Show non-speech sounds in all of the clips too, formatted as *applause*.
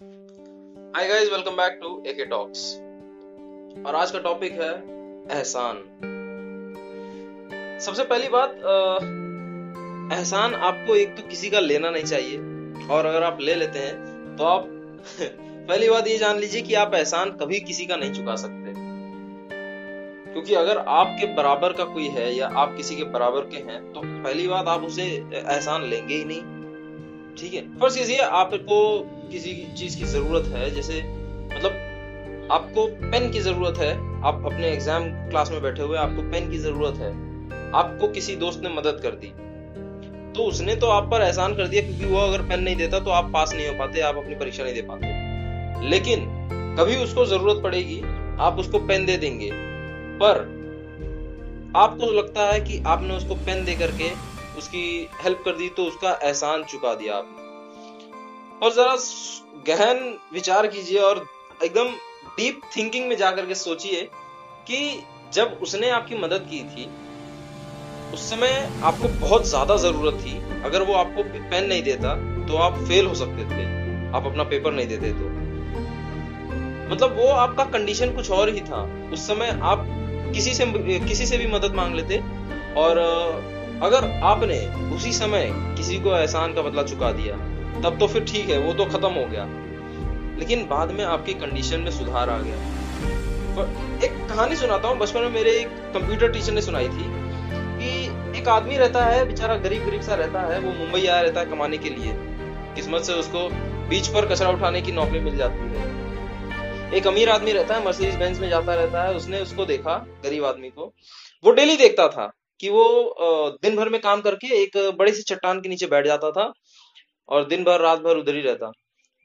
Hi guys welcome back to AK talks और आज का टॉपिक है एहसान। सबसे पहली बात एहसान आपको एक तो किसी का लेना नहीं चाहिए। और अगर आप ले लेते हैं तो आप *laughs* पहली बात ये जान लीजिए कि आप एहसान कभी किसी का नहीं चुका सकते। क्योंकि अगर आपके बराबर का कोई है या आप किसी के बराबर के हैं तो पहली बात आप उसे एहसान लेंगे ही नहीं। ठीक है? फ़र्स्ट चीज़ ये आपको किसी चीज़ की ज़रूरत है, जैसे मतलब आपको पेन की ज़रूरत है, आप अपने एग्ज़ाम क्लास में बैठे हुए आपको पेन की ज़रूरत है, आपको किसी दोस्त ने मदद कर दी तो उसने तो आप पर एहसान कर दिया क्योंकि वो अगर पेन नहीं देता तो आप पास नहीं हो पाते, आप अपनी परीक्षा नहीं दे पाते। लेकिन कभी उसको ज़रूरत पड़ेगी, आप उसको पेन दे देंगे, पर आपको लगता है कि आपने उसको पेन दे करके उसकी हेल्प कर दी तो उसका एहसान चुका दिया आपने। और जरा गहन विचार कीजिए और एकदम डीप थिंकिंग में जाकर के सोचिए कि जब उसने आपकी मदद की थी, उस समय आपको बहुत ज़्यादा ज़रूरत थी। अगर वो आपको पेन नहीं देता तो आप फेल हो सकते थे। आप अपना पेपर नहीं देते तो। मतलब वो आपका कंडीशन कुछ और ही था। उस समय आप किसी से किसी से भी मदद मांग लेते और, अगर आपने उसी समय किसी को एहसान का बदला चुका दिया तब तो फिर ठीक है, वो तो खत्म हो गया। लेकिन बाद में आपकी कंडीशन में सुधार आ गया। पर एक कहानी सुनाता हूँ, बचपन में मेरे एक कंप्यूटर टीचर ने सुनाई थी कि एक आदमी रहता है, बेचारा गरीब गरीब सा रहता है, वो मुंबई आया रहता है कमाने के लिए। किस्मत से उसको बीच पर कचरा उठाने की नौकरी मिल जाती है। एक अमीर आदमी रहता है मर्सिडीज बेंच में जाता रहता है, उसने उसको देखा, गरीब आदमी को। वो डेली देखता था कि वो दिन भर में काम करके एक बड़े से चट्टान के नीचे बैठ जाता था। और दिन भर रात भर उधर ही रहता।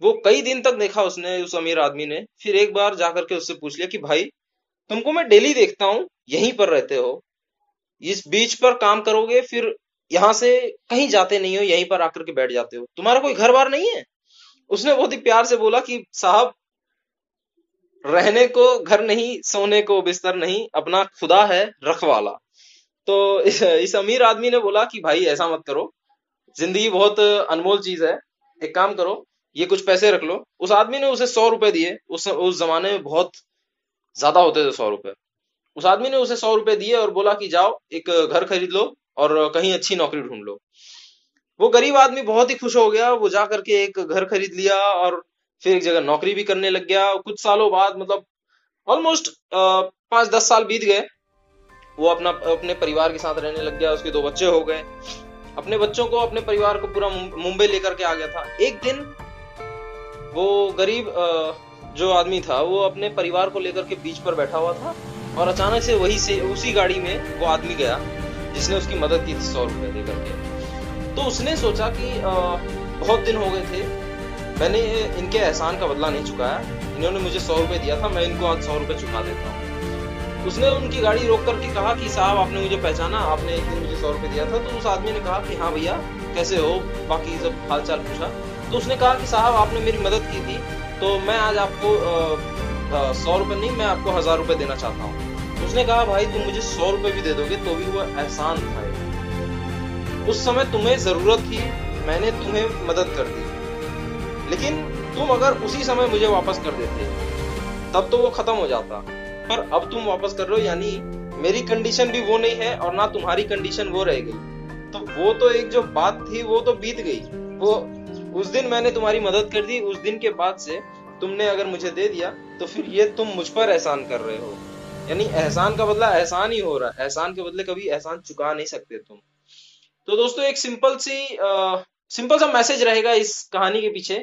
वो कई दिन तक देखा उसने उस अमीर आदमी ने। फिर एक बार जाकर के उससे पूछ लिया कि भाई तुमको मैं डेली देखता हूँ यहीं पर रहते हो। इस बीच पर काम करोगे फिर यहाँ से कहीं जाते नहीं हो यहीं पर आकर के बैठ जाते हो। तुम्हारा कोई घर बार नहीं है? उसने बहुत ही प्यार से बोला कि साहब रहने को घर नहीं सोने को बिस्तर नहीं अपना खुदा है रखवाला। तो इस, इस अमीर आदमी ने बोला कि भाई ऐसा मत करो। ज़िंदगी बहुत अनमोल चीज़ है। एक काम करो, ये कुछ पैसे रख लो। उस आदमी ने उसे सौ रुपए दिए। उस उस जमाने में बहुत ज़्यादा होते थे सौ रुपए। उस आदमी ने उसे सौ रुपए दिए और बोला कि जाओ, एक घर खरीद लो और कहीं अच्छी नौकरी ढूंढ लो। वो गरीब आदमी बहुत ही खुश हो गया। वो जा करके एक घर खरीद लिया और फिर एक जगह नौकरी भी करने लग गया। कुछ सालों बाद मतलब ऑलमोस्ट पाँच दस साल बीत गए। वो अपना, अपने परिवार के साथ रहने लग गया। उसके दो बच्चे हो गए। अपने बच्चों को, अपने परिवार को पूरा मुंबई लेकर के आ गया था। एक दिन वो गरीब जो आदमी था, वो अपने परिवार को लेकर के बीच पर बैठा हुआ था और अचानक से वही से, उसी गाड़ी में वो आदमी गया, जिसने उसकी मदद की थी सौ रुपए देकर के। तो उसने सोचा कि बहुत दिन हो गए थे, मैंने इनके एहसान का बदला नहीं चुकाया। इन्होंने मुझे सौ रुपए दिया था, मैं इनको आज सौ रुपए चुका देता हूँ। उसने उनकी गाड़ी रोक करके कहा कि साहब, आपने मुझे पहचाना, आपने एक दिन मुझे सौ रुपये दिया था। तो उस आदमी ने कहा कि हाँ भैया, कैसे हो? बाकी सब हाल चाल पूछा। तो उसने कहा कि साहब, आपने मेरी मदद की थी तो मैं आज आपको सौ रुपये नहीं, मैं आपको हज़ार रुपये देना चाहता हूँ। उसने कहा, भाई, तुम मुझे सौ रुपये भी दे दोगे तो भी वो एहसान था उस समय तुम्हें ज़रूरत थी, मैंने तुम्हें मदद कर दी। लेकिन तुम अगर उसी समय मुझे वापस कर देते, तब तो वो खत्म हो जाता। पर अब तुम वापस कर रहे हो यानी मेरी कंडीशन भी वो नहीं है और ना तुम्हारी कंडीशन वो रह गई। तो वो तो एक जो बात थी वो तो बीत गई। वो उस दिन मैंने तुम्हारी मदद कर दी उस दिन के बाद से तुमने अगर मुझे दे दिया तो फिर ये तुम मुझ पर एहसान कर रहे हो। यानी एहसान का बदला एहसान ही हो रहा है। एहसान के बदले कभी एहसान चुका नहीं सकते तुम। तो दोस्तों एक सिंपल सी आ, सिंपल सा मैसेज रहेगा इस कहानी के पीछे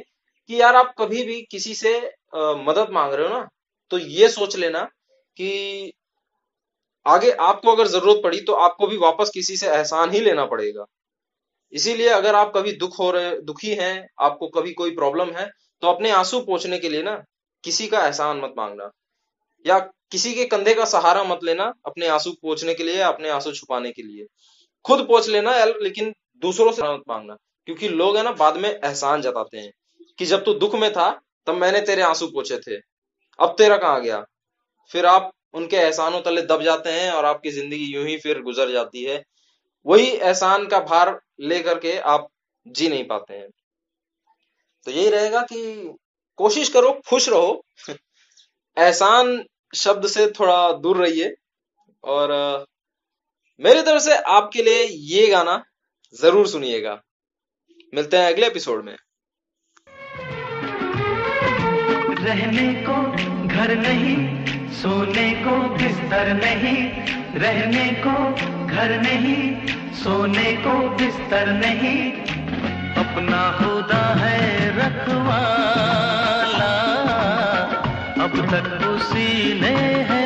कि यार आप कभी भी किसी से आ, मदद मांग रहे हो ना तो ये सोच लेना कि आगे आपको अगर ज़रूरत पड़ी तो आपको भी वापस किसी से एहसान ही लेना पड़ेगा। इसीलिए अगर आप कभी दुख हो रहे, दुखी हैं, आपको कभी कोई प्रॉब्लम है तो अपने आँसू पोछने के लिए ना किसी का एहसान मत मांगना। या किसी के कंधे का सहारा मत लेना अपने आँसू पोछने के लिए अपने आँसू छुपाने के लिए। खुद पोछ लेना लेकिन दूसरों से मत मांगना, क्योंकि लोग है ना बाद में एहसान जताते हैं कि जब तू दुख में था, तब मैंने तेरे आँसू पोछे थे, अब तेरा कहाँ गया? फिर आप उनके एहसानों तले दब जाते हैं और आपकी ज़िंदगी यूँ ही फिर गुजर जाती है। वही एहसान का भार लेकर के आप जी नहीं पाते हैं। तो यही रहेगा कि कोशिश करो, खुश रहो। *laughs* एहसान शब्द से थोड़ा दूर रहिए और मेरी तरफ़ से आपके लिए ये गाना ज़रूर सुनिएगा। मिलते हैं अगले एपिसोड में। रहने को घर नहीं सोने को बिस्तर नहीं, रहने को घर नहीं, सोने को बिस्तर नहीं। अपना खुदा है रखवाला, अब तक उसी ने है